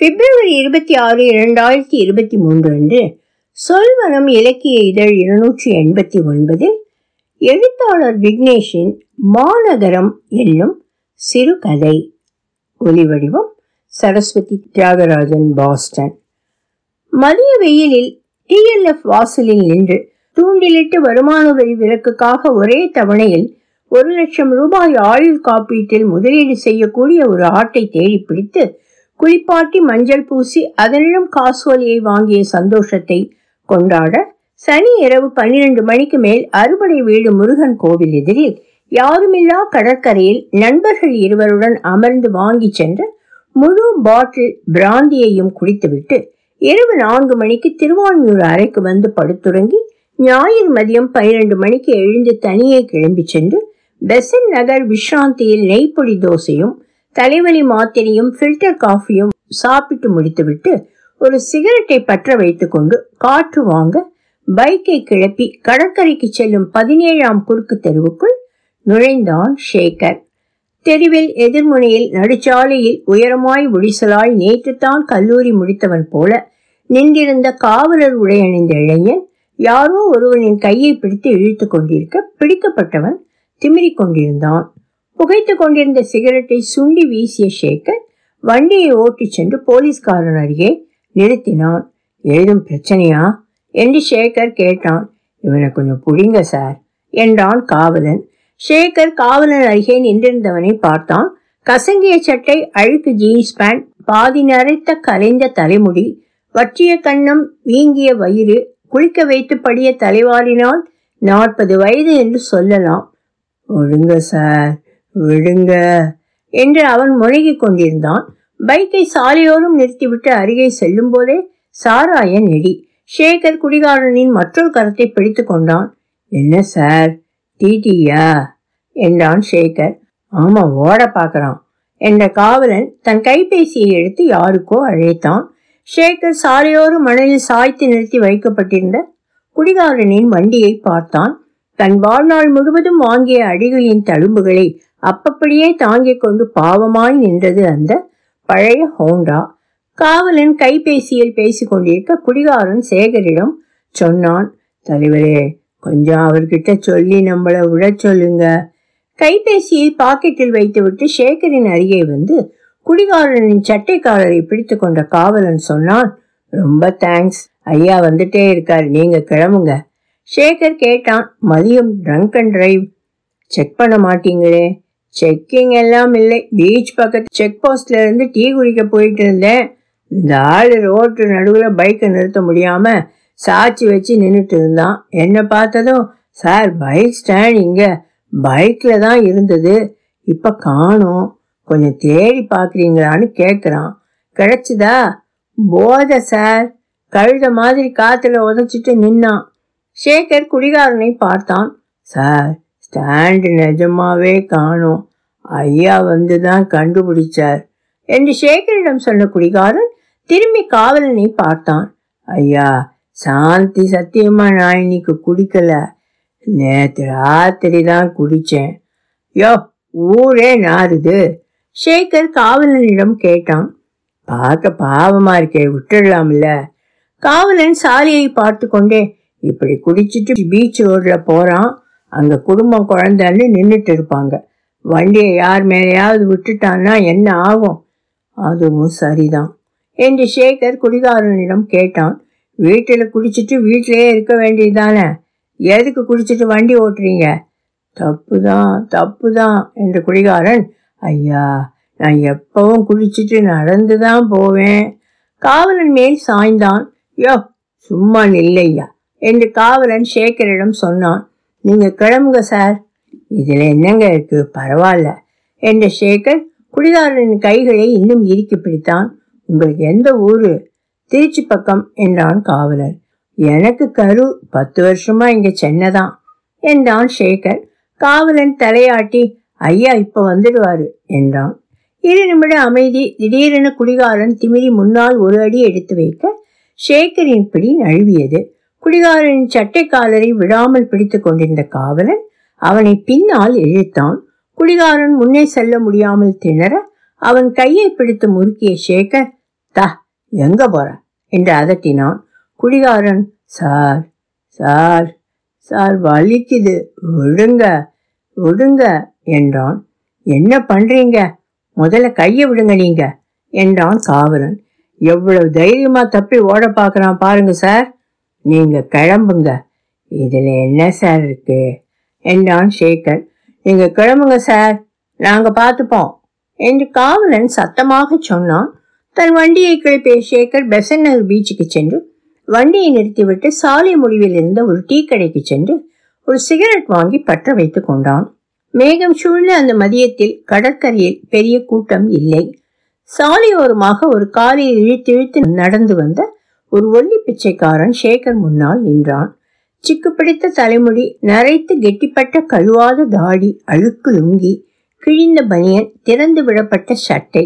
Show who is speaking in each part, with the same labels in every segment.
Speaker 1: பிப்ரவரி இருபத்தி ஆறு இரண்டாயிரத்தி இருபத்தி மூன்று அன்று சொல்வனம் இலக்கிய இதழ் இருநூற்றி எண்பத்தி ஒன்பதில் எழுத்தாளர் விக்னேஷின் மாநகரம் என்னும் சிறுகதை. ஒலிவடிவம் சரஸ்வதி தியாகராஜன் பாஸ்டன். மதிய வெயிலில் டிஎல்எஃப் வாசலில் நின்று தூண்டிலிட்டு வருமான வரி விலக்குக்காக ஒரே தவணையில் ஒரு லட்சம் ரூபாய் ஆயுள் காப்பீட்டில் முதலீடு செய்யக்கூடிய ஒரு ஆட்டை தேடி பிடித்து குளிப்பாட்டி மஞ்சள் பூசி அதனிடம் காசோலையை வாங்கிய சந்தோஷத்தை கொண்டாட சனி இரவு பன்னிரண்டு மணிக்கு மேல் அறுபடை வீடு முருகன் கோவில் எதிரில் யாருமில்லா கடற்கரையில் நண்பர்கள் இருவருடன் அமர்ந்து வாங்கி சென்ற முழு பாட்டில் பிராந்தியையும் குடித்துவிட்டு இரவு நான்கு மணிக்கு திருவான்மியூர் அறைக்கு வந்து படுத்துறங்கி ஞாயிறு மதியம் பன்னிரண்டு மணிக்கு எழுந்து தனியே கிளம்பி சென்று பெசன் நகர் விஷ்ராந்தியில் நெய்ப்பொடி தோசையும் தலைவலி மாத்திரையும் ஃபில்டர் காஃபியும் சாப்பிட்டு முடித்துவிட்டு ஒரு சிகரெட்டை பற்ற வைத்துக்கொண்டு காற்று வாங்க பைக்கை கிளப்பி கடற்கரைக்கு செல்லும் பதினேழாம் குறுக்கு தெருவுக்குள் நுழைந்தான் ஷேகர் தெருவில் எதிர்முனையில் நடுச்சாலையில் உயரமாய் ஒடிசலாய் நேற்றுத்தான் கல்லூரி முடித்தவன் போல நின்றிருந்த காவலர் உடையணிந்த இளைஞன் யாரோ ஒருவனின் கையை பிடித்து இழுத்து கொண்டிருக்க பிடிக்கப்பட்டவன் திமிரிக் கொண்டிருந்தான். புகைத்து கொண்டிருந்த சிகரெட்டை சுண்டி வீசிய சேகர் வண்டியை ஓட்டிச் சென்று போலீஸ்காரன் அருகே நிறுத்தினான். ஏதும் பிரச்சனையா? என்று ஷேகர் கேட்டான். இவனை கொஞ்சம் புடிங்க சார் என்றான் காவலன். ஷேகர் காவலன் அருகே நின்றிருந்தவனை பார்த்தான். கசங்கிய சட்டை அழுக்கு ஜீன்ஸ் பேண்ட் பாதி நரைத்த கலைந்த தலைமுடி வற்றிய கண்ணம் வீங்கிய வயிறு குளிக்க வைத்து படிய தலைவாரினால் நாற்பது வயது என்று சொல்லலாம். ஒழுங்க சார் விடுங்க என்று அவன் முழங்கிக் கொண்டிருந்தான். பைக்கை சாலையோரும் நிறுத்திவிட்டு அருகே செல்லும் போதே சாராய நெடி. ஷேகர் குடிகாரனின் மற்றொரு கரத்தை பிடித்து கொண்டான். என்ன சார்? டிடியா என்றான் ஷேகர் ஆமா ஓட பார்க்கறான் என்ற காவலன் தன் கைபேசியை எடுத்து யாருக்கோ அழைத்தான். ஷேகர் சாலையோர மணலில் சாய்த்து நிறுத்தி வைக்கப்பட்டிருந்த குடிகாரனின் வண்டியை பார்த்தான். தன் வாழ்நாள் முழுவதும் வாங்கிய அடிகளின் தழும்புகளை அப்பப்படியே தாங்கிக் கொண்டு பாவமாய் நின்றது அந்த பழைய ஹோண்டா. காவலன் கைபேசியில் பேசிக்கொண்டிருக்க குடிகாரன் சேகரிடம் சொன்னான் தலைவரே கொஞ்சம் அவர்கிட்ட சொல்லி நம்மள விட சொல்லுங்க. கைபேசியை பாக்கெட்டில் வைத்துவிட்டு சேகரின் அருகே வந்து குடிகாரனின் சட்டைக்காரரை பிடித்து கொண்ட காவலன் சொன்னான் ரொம்ப தேங்க்ஸ் ஐயா வந்துட்டே இருக்கார் நீங்க கிளம்புங்க. சேகர் கேட்டான் மதியம் ட்ரங்க் அண்ட் டிரைவ் செக் பண்ண மாட்டீங்களே? செக்கிங் எல்லாம் இல்லை. பீச் பக்கத்து செக் போஸ்ட்ல இருந்து டீ குடிக்க போயிட்டு இருந்தேன். இந்த ஆள் ரோட்டு நடுவில் பைக்கை நிறுத்த முடியாம சாட்சி வச்சு நின்றுட்டு இருந்தான். என்னை பார்த்ததும் சார் பைக் ஸ்டாண்ட் இங்கே. பைக்கில் தான் இருந்தது. இப்போ காணோம். கொஞ்சம் தேடி பார்க்குறீங்களான்னு கேட்குறான் கிடைச்சதா? போதை சார். கழுத மாதிரி காற்றுல உதச்சிட்டு நின்னான். சேகர் குடிகாரனை பார்த்தான். சார் ஸ்டாண்ட் நிஜமாவே காணோம். ஐயா வந்து தான் கண்டுபிடிச்சார் என்று சேகரிடம் சொன்ன குடிகாரன் திரும்பி காவலனை பார்த்தான். ஐயா சாந்தி சத்தியமா நான் இன்னைக்கு குடிக்கல. நேற்று ராத்திரி தான் குடிச்சேன். யோ ஊரே நாறுது. சேகர் காவலனிடம் கேட்டான். பார்க்க பாவமா இருக்கே விட்டுடலாம்ல. காவலன் சாலியை பார்த்து கொண்டே இப்படி குடிச்சிட்டு பீச் ரோட்ல போறான். அங்கே குடும்பம் குழந்தைன்னு நின்றுட்டு இருப்பாங்க. வண்டியை யார் மேலேயாவது விட்டுட்டான்னா என்ன ஆகும்? அதுவும் சரிதான். என்று சேகர் குடிகாரனிடம் கேட்டான். வீட்டில் குடிச்சிட்டு வீட்டிலேயே இருக்க வேண்டியதுதானே? எதுக்கு குடிச்சிட்டு வண்டி ஓட்டுறீங்க? தப்பு தான் தப்பு தான் என்ற குடிகாரன் ஐயா நான் எப்பவும் குடிச்சிட்டு நடந்து தான் போவேன். காவலன் மேல் சாய்ந்தான். யோ சும்மா நில்லையா? என்று காவலன் சேகரிடம் சொன்னான். நீங்க கிளம்புங்க சார். இதில் என்னங்க இருக்கு? பரவாயில்ல. என்ற சேகர் குடிகாரனின் கைகளை இன்னும் இறுக்கி பிடித்தான். உங்களுக்கு எந்த ஊரு? திருச்சி பக்கம் என்றான் காவலர். எனக்கு கரூர் பத்து வருஷமா இங்க சென்னை தான் என்றான் சேகர். காவலன் தலையாட்டி ஐயா இப்ப வந்துடுவாரு என்றான். இரு நிமிட அமைதி திடீரென குடிகாரன் திமிரி முன்னால் ஒரு அடி எடுத்து வைக்க சேகரின் பிடி நழுவியது. குடிகாரன் சட்டை காலரை விடாமல் பிடித்துக் கொண்டிருந்த காவலன் அவனை பின்னால் இழுத்தான். குடிகாரன் முன்னே செல்ல முடியாமல் திணற அவன் கையை பிடித்து முறுக்கிய சேகர் தா எங்க போற? என்று அதட்டினான். குடிகாரன் சார் சார் சார் வலிக்குது. விடுங்க விடுங்க என்றான். என்ன பண்றீங்க? முதல்ல கையை விடுங்க நீங்க என்றான் காவலன். எவ்வளவு தைரியமா தப்பி ஓட பார்க்கறான் பாருங்க சார். நீங்க கிளம்புங்க. இதுல என்ன சார் இருக்கு? என்றான் சேகர். நீங்க கிளம்புங்க சார். நாங்க பார்த்துப்போம் என்று காவலன் சத்தமாக சொன்னான். தன் வண்டியை கிளப்பிய சேகர் பெசன் நகர் பீச்சுக்கு சென்று வண்டியை நிறுத்திவிட்டு சாலை முடிவில் இருந்த ஒரு டீ கடைக்கு சென்று ஒரு சிகரெட் வாங்கி பற்ற வைத்து கொண்டான். மேகம் சூழ்ந்த அந்த மதியத்தில் கடற்கரையில் பெரிய கூட்டம் இல்லை. சாலையோரமாக ஒரு காலையில் இழுத்து இழுத்து நடந்து வந்த ஒரு ஒல்லி பிச்சைக்காரன் சேகர் முன்னால் நின்றான். சிக்கு பிடித்த தலைமுடி நரைத்து கெட்டிப்பட்ட கழுவாத தாடி அழுக்கு லுங்கி கிழிந்த பனியன் திறந்து விடப்பட்ட சட்டை.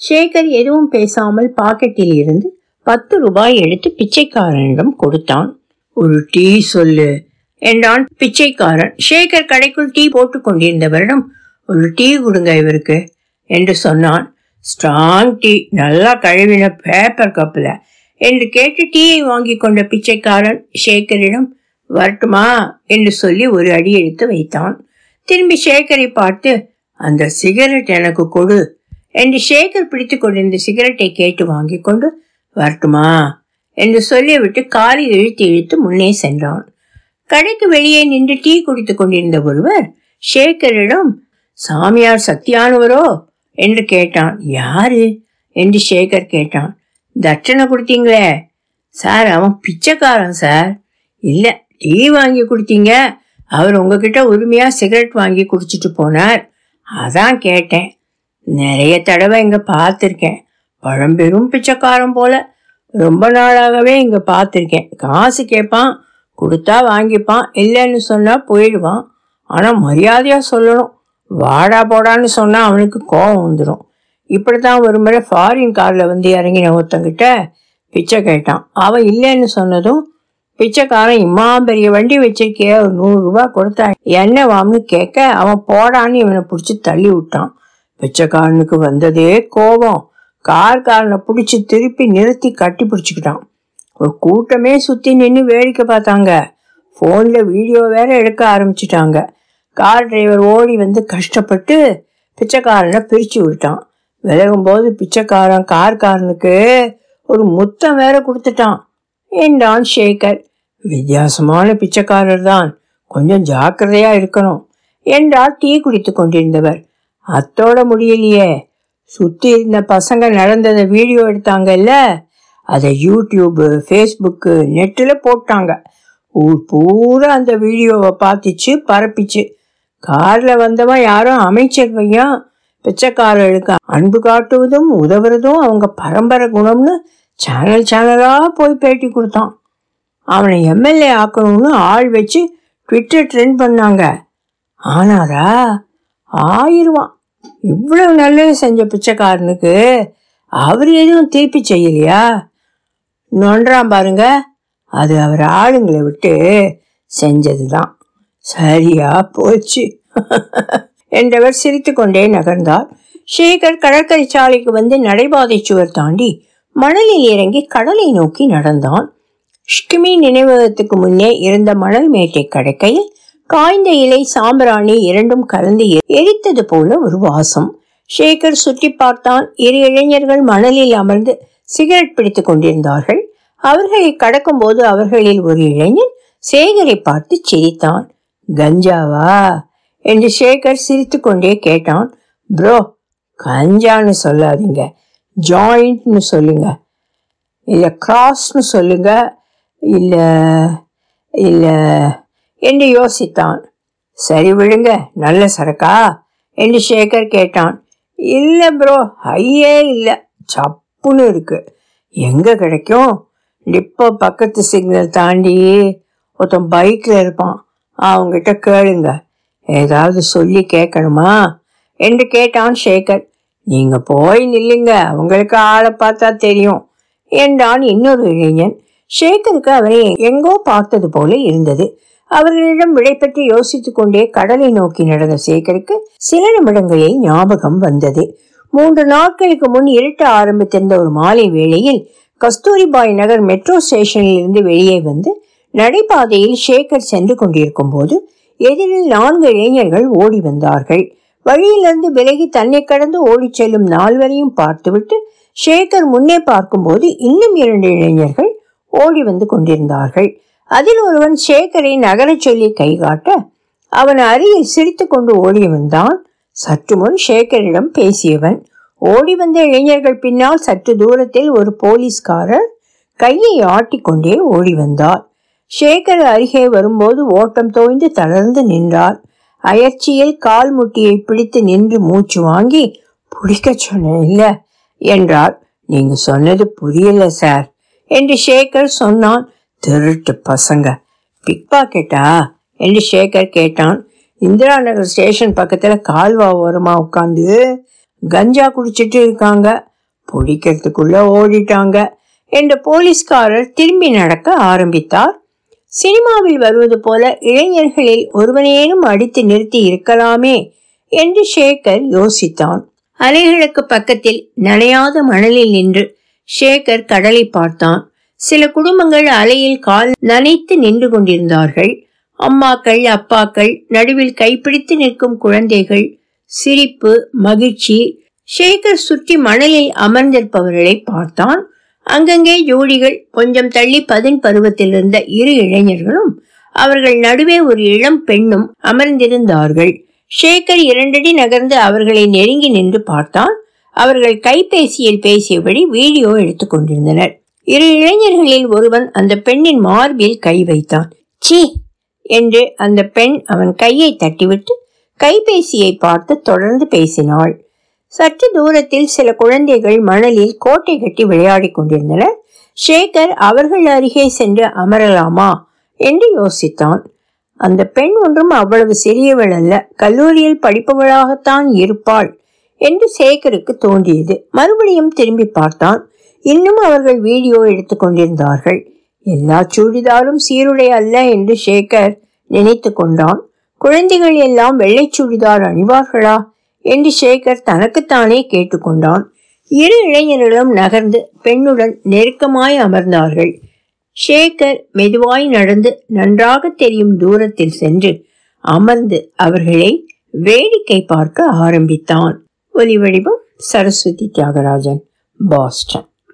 Speaker 1: சேகர் எதுவும் பேசாமல் பாக்கெட்டில் இருந்து பத்து ரூபாய் எடுத்து பிச்சைக்காரனிடம் கொடுத்தான். ஒரு டீ சொல்லு என்றான் பிச்சைக்காரன். சேகர் கடைக்குள் டீ போட்டுக் கொண்டிருந்தவரிடம் ஒரு டீ கொடுங்க இவருக்கு என்று சொன்னான். ஸ்ட்ராங் டீ நல்லா கழுவின பேப்பர் கப்பில் என்று கேட்டு டீயை வாங்கி கொண்ட பிச்சைக்காரன் சேகரிடம் வரட்டுமா? என்று சொல்லி ஒரு அடி எடுத்து வைத்தான். திரும்பி சேகரை பார்த்து அந்த சிகரெட் எனக்கு கொடு என்று சேகர் பிடித்து கொண்டிருந்த சிகரெட்டை கேட்டு வாங்கி கொண்டு வரட்டுமா? என்று சொல்லிவிட்டு காலை இழுத்து இழுத்து முன்னே சென்றான். கடைக்கு வெளியே நின்று டீ குடித்துக் கொண்டிருந்த ஒருவர் சேகரிடம் சாமியார் சக்தியானவரோ? என்று கேட்டான். யாரு? என்று சேகர் கேட்டான். தட்சணை கொடுத்தீங்களே. சார் அவன் பிச்சைக்காரன் சார். இல்லை டீ வாங்கி கொடுத்தீங்க. அவர் உங்ககிட்ட உரிமையாக சிகரெட் வாங்கி குடிச்சிட்டு போனார். அதான் கேட்டேன். நிறைய தடவை இங்கே பார்த்துருக்கேன். பழம்பெரும் பிச்சைக்காரன் போல. ரொம்ப நாளாகவே இங்கே பார்த்துருக்கேன். காசு கேட்பான் கொடுத்தா வாங்கிப்பான் இல்லைன்னு சொன்னால் போயிடுவான். ஆனால் மரியாதையாக சொல்லணும். வாடா போடான்னு சொன்னால் அவனுக்கு கோபம் வந்துடும் இப்படித்தான் ஒரு முறை ஃபாரின் காரில் வந்து இறங்கின ஒருத்தங்கிட்ட பிச்சை கேட்டான். அவன் இல்லைன்னு சொன்னதும் பிச்சைக்காரன் இம்மா பெரிய வண்டி வச்சிருக்கிய ஒரு நூறு கொடுத்தான் கொடுத்தா என்ன வாம்னு கேட்க அவன் போடான்னு இவனை பிடிச்சி தள்ளி விட்டான். பிச்சைக்காரனுக்கு வந்ததே கோபம். கார்காரனை பிடிச்சி திருப்பி நிறுத்தி கட்டி பிடிச்சிக்கிட்டான். ஒரு கூட்டமே சுற்றி நின்று வேடிக்கை பார்த்தாங்க. ஃபோனில் வீடியோ வேற எடுக்க ஆரம்பிச்சிட்டாங்க. கார் டிரைவர் ஓடி வந்து கஷ்டப்பட்டு பிச்சைக்காரனை பிரித்து விட்டான். விலகும்போது பிச்சைக்காரன் கார்காரனுக்கு ஒரு முத்தம் வேற கொடுத்துட்டான். என்றான் ஷேகர் வித்தியாசமான பிச்சைக்காரர் தான். கொஞ்சம் ஜாக்கிரதையா இருக்கணும் என்றார் டீ குடித்துக் கொண்டிருந்தவர். அத்தோட முடியலையே. சுத்தி இருந்த பசங்க நடந்ததை வீடியோ எடுத்தாங்கல்ல? அதை யூடியூப்பு ஃபேஸ்புக்கு நெட்டில் போட்டாங்க. ஊர் பூரா அந்த வீடியோவை பார்த்துச்சு பரப்பிச்சு. காரில் வந்தவன் யாரும் அமைச்சர் பையன். பிச்சைக்காரர்களுக்கு அன்பு காட்டுவதும் உதவுறதும் அவங்க பரம்பரை குணம்னு சேனல் சேனலாக போய் பேட்டி கொடுத்தான். அவனை எம்எல்ஏ ஆக்கணும்னு ஆள் வச்சு ட்விட்டர் ட்ரெண்ட் பண்ணாங்க. ஆனாரா? ஆயிடுவான். இவ்வளவு நல்லது செஞ்ச பிச்சைக்காரனுக்கு அவர் எதுவும் திருப்பி செய்யலையா? நொன்றான் பாருங்க. அது அவர் ஆளுங்களை விட்டு செஞ்சதுதான். சரியா போச்சு. என்றவர் சிரித்துக்கொண்டே நகர்ந்தார். சேகர் கடற்கரை சாலைக்கு வந்து நடைபாதை சுவர் தாண்டி மணலில் இறங்கி கடலை நோக்கி நடந்தான். ஷ்கிமி நினைவகத்துக்கு முன்னே இருந்த மணல் மேட்டை கடக்கையில் காய்ந்த இலை சாம்பிராணி இரண்டும் கலந்து எரித்தது போல ஒரு வாசம். சேகர் சுற்றி பார்த்தான். இரு இளைஞர்கள் மணலில் அமர்ந்து சிகரெட் பிடித்துக் கொண்டிருந்தார்கள். அவர்களை கடக்கும்போது அவர்களில் ஒரு இளைஞன் சேகரை பார்த்து சிரித்தான். கஞ்சாவா? என்று சேகர் சிரித்துக்கொண்டே கேட்டான். ப்ரோ கஞ்சான்னு சொல்லாதீங்க. ஜாயிண்ட்னு சொல்லுங்க. இல்லை கிராஸ்னு சொல்லுங்க. இல்லை இல்லை என்று யோசித்தான். சரி விழுங்க நல்ல சரக்கா? என்று சேகர் கேட்டான். இல்லை ப்ரோ ஹையே இல்லை. சப்புன்னு இருக்கு. எங்கே கிடைக்கும்? இப்போ பக்கத்து சிக்னல் தாண்டி ஒருத்தன் பைக்கில் இருப்பான். அவங்கிட்ட கேளுங்க. ஏதாவது சொல்லி கேட்கணுமா? என்று கேட்டான் சேகர். நீங்க போய் நில்லுங்க. உங்களுக்கு ஆளை பார்த்தா தெரியும். என்றான் இன்னொரு இளைஞன். சேகருக்கு அவரை எங்கோ பார்த்தது போல இருந்தது. அவர்களிடம் விடை பற்றி யோசித்துக் கொண்டே கடலை நோக்கி நடந்த சேகருக்கு சில நிமிடங்களில் ஞாபகம் வந்தது. மூன்று நாட்களுக்கு முன் இருட்ட ஆரம்பித்திருந்த ஒரு மாலை வேளையில் கஸ்தூரிபாய் நகர் மெட்ரோ ஸ்டேஷனில் இருந்து வெளியே வந்து நடைபாதையில் சேகர் சென்று கொண்டிருக்கும் போது எதிரில் நான்கு இளைஞர்கள் ஓடி வந்தார்கள். வழியிலிருந்து விலகி தன்னை கடந்து ஓடிச் செல்லும் நால்வரையும் பார்த்துவிட்டு சேகர் முன்னே பார்க்கும்போது இன்னும் இரண்டு இளைஞர்கள் ஓடி வந்து கொண்டிருந்தார்கள். அதில் ஒருவன் சேகரை நகரச் சொல்லி கைகாட்ட அவன் அருகில் சிரித்து கொண்டு ஓடி வந்தான் சற்று முன் சேகரிடம் பேசியவன். ஓடி வந்த இளைஞர்கள் பின்னால் சற்று தூரத்தில் ஒரு போலீஸ்காரர் கையை ஆட்டிக்கொண்டே ஓடி வந்தார். சேகர் அருகே வரும்போது ஓட்டம் தோய்ந்து தளர்ந்து நின்றார். அயற்சியில் கால் முட்டியை பிடித்து நின்று மூச்சு வாங்கி பிடிக்க சொன்னேன் இல்ல. என்றார் நீங்க சொன்னது புரியல சார். என்று சேகர் சொன்னான். திருட்டு பசங்க. பிக் பாக்கெட்டா? என்று சேகர் கேட்டான். இந்திரா நகர் ஸ்டேஷன் பக்கத்துல கால்வா ஓரமா உட்காந்து கஞ்சா குடிச்சிட்டு இருக்காங்க. பிடிக்கிறதுக்குள்ள ஓடிட்டாங்க. என்ற போலீஸ்காரர் திரும்பி நடக்க ஆரம்பித்தார். சினிமாவில் வருவது போல இளைஞர்களில் ஒருவனேனும் அடித்து நிறுத்தி இருக்கலாமே என்று ஷேகர் யோசித்தான். அலைகளுக்கு பக்கத்தில் நனையாத மணலில் நின்று ஷேகர் கடலை பார்த்தான். சில குடும்பங்கள் அலையில் கால் நனைத்து நின்று கொண்டிருந்தார்கள். அம்மாக்கள் அப்பாக்கள் நடுவில் கைப்பிடித்து நிற்கும் குழந்தைகள் சிரிப்பு மகிழ்ச்சி. ஷேகர் சுற்றி மணலில் அமர்ந்திருப்பவர்களை பார்த்தான். அங்கங்கே ஜோடிகள் கொஞ்சம் தள்ளி பதின் பருவத்தில் இருந்த இரு இளைஞர்களும் அவர்கள் நடுவே ஒரு இளம் பெண்ணும் அமர்ந்திருந்தார்கள். ஷேகர் இரண்டடி நகர்ந்து அவர்களை நெருங்கி நின்று பார்த்தான். அவர்கள் கைபேசியில் பேசியபடி வீடியோ எடுத்துக் கொண்டிருந்தனர். இரு இளைஞர்களில் ஒருவன் அந்த பெண்ணின் மார்பில் கை வைத்தான். சி என்று அந்த பெண் அவன் கையை தட்டிவிட்டு கைபேசியை பார்த்து தொடர்ந்து பேசினாள். சற்று தூரத்தில் சில குழந்தைகள் மணலில் கோட்டை கட்டி விளையாடிக் கொண்டிருந்தனர். ஷேகர் அவர்கள் அருகே சென்று அமரலாமா? என்று யோசித்தான். அந்த பெண் ஒன்றும் அவ்வளவு சிறியவள் அல்ல. கல்லூரியில் படிப்பவளாகத்தான் இருப்பாள் என்று சேகருக்கு தோன்றியது. மறுபடியும் திரும்பி பார்த்தான். இன்னும் அவர்கள் வீடியோ எடுத்துக் கொண்டிருந்தார்கள். எல்லா சூடிதாரும் சீருடை அல்ல என்று சேகர் நினைத்து கொண்டான். குழந்தைகள் எல்லாம் வெள்ளை சுடிதார் அணிவார்களா? என்று சேகர் தனக்குத்தானே கேட்டுக்கொண்டான். இரு இளைஞர்களும் நகர்ந்து பெண்ணுடன் நெருக்கமாய் அமர்ந்தார்கள். ஷேகர் மெதுவாய் நடந்து நன்றாக தெரியும் தூரத்தில் சென்று அமர்ந்து அவர்களை வேடிக்கை பார்க்க ஆரம்பித்தான். ஒலி வடிவம் சரஸ்வதி தியாகராஜன் பாஸ்டன்.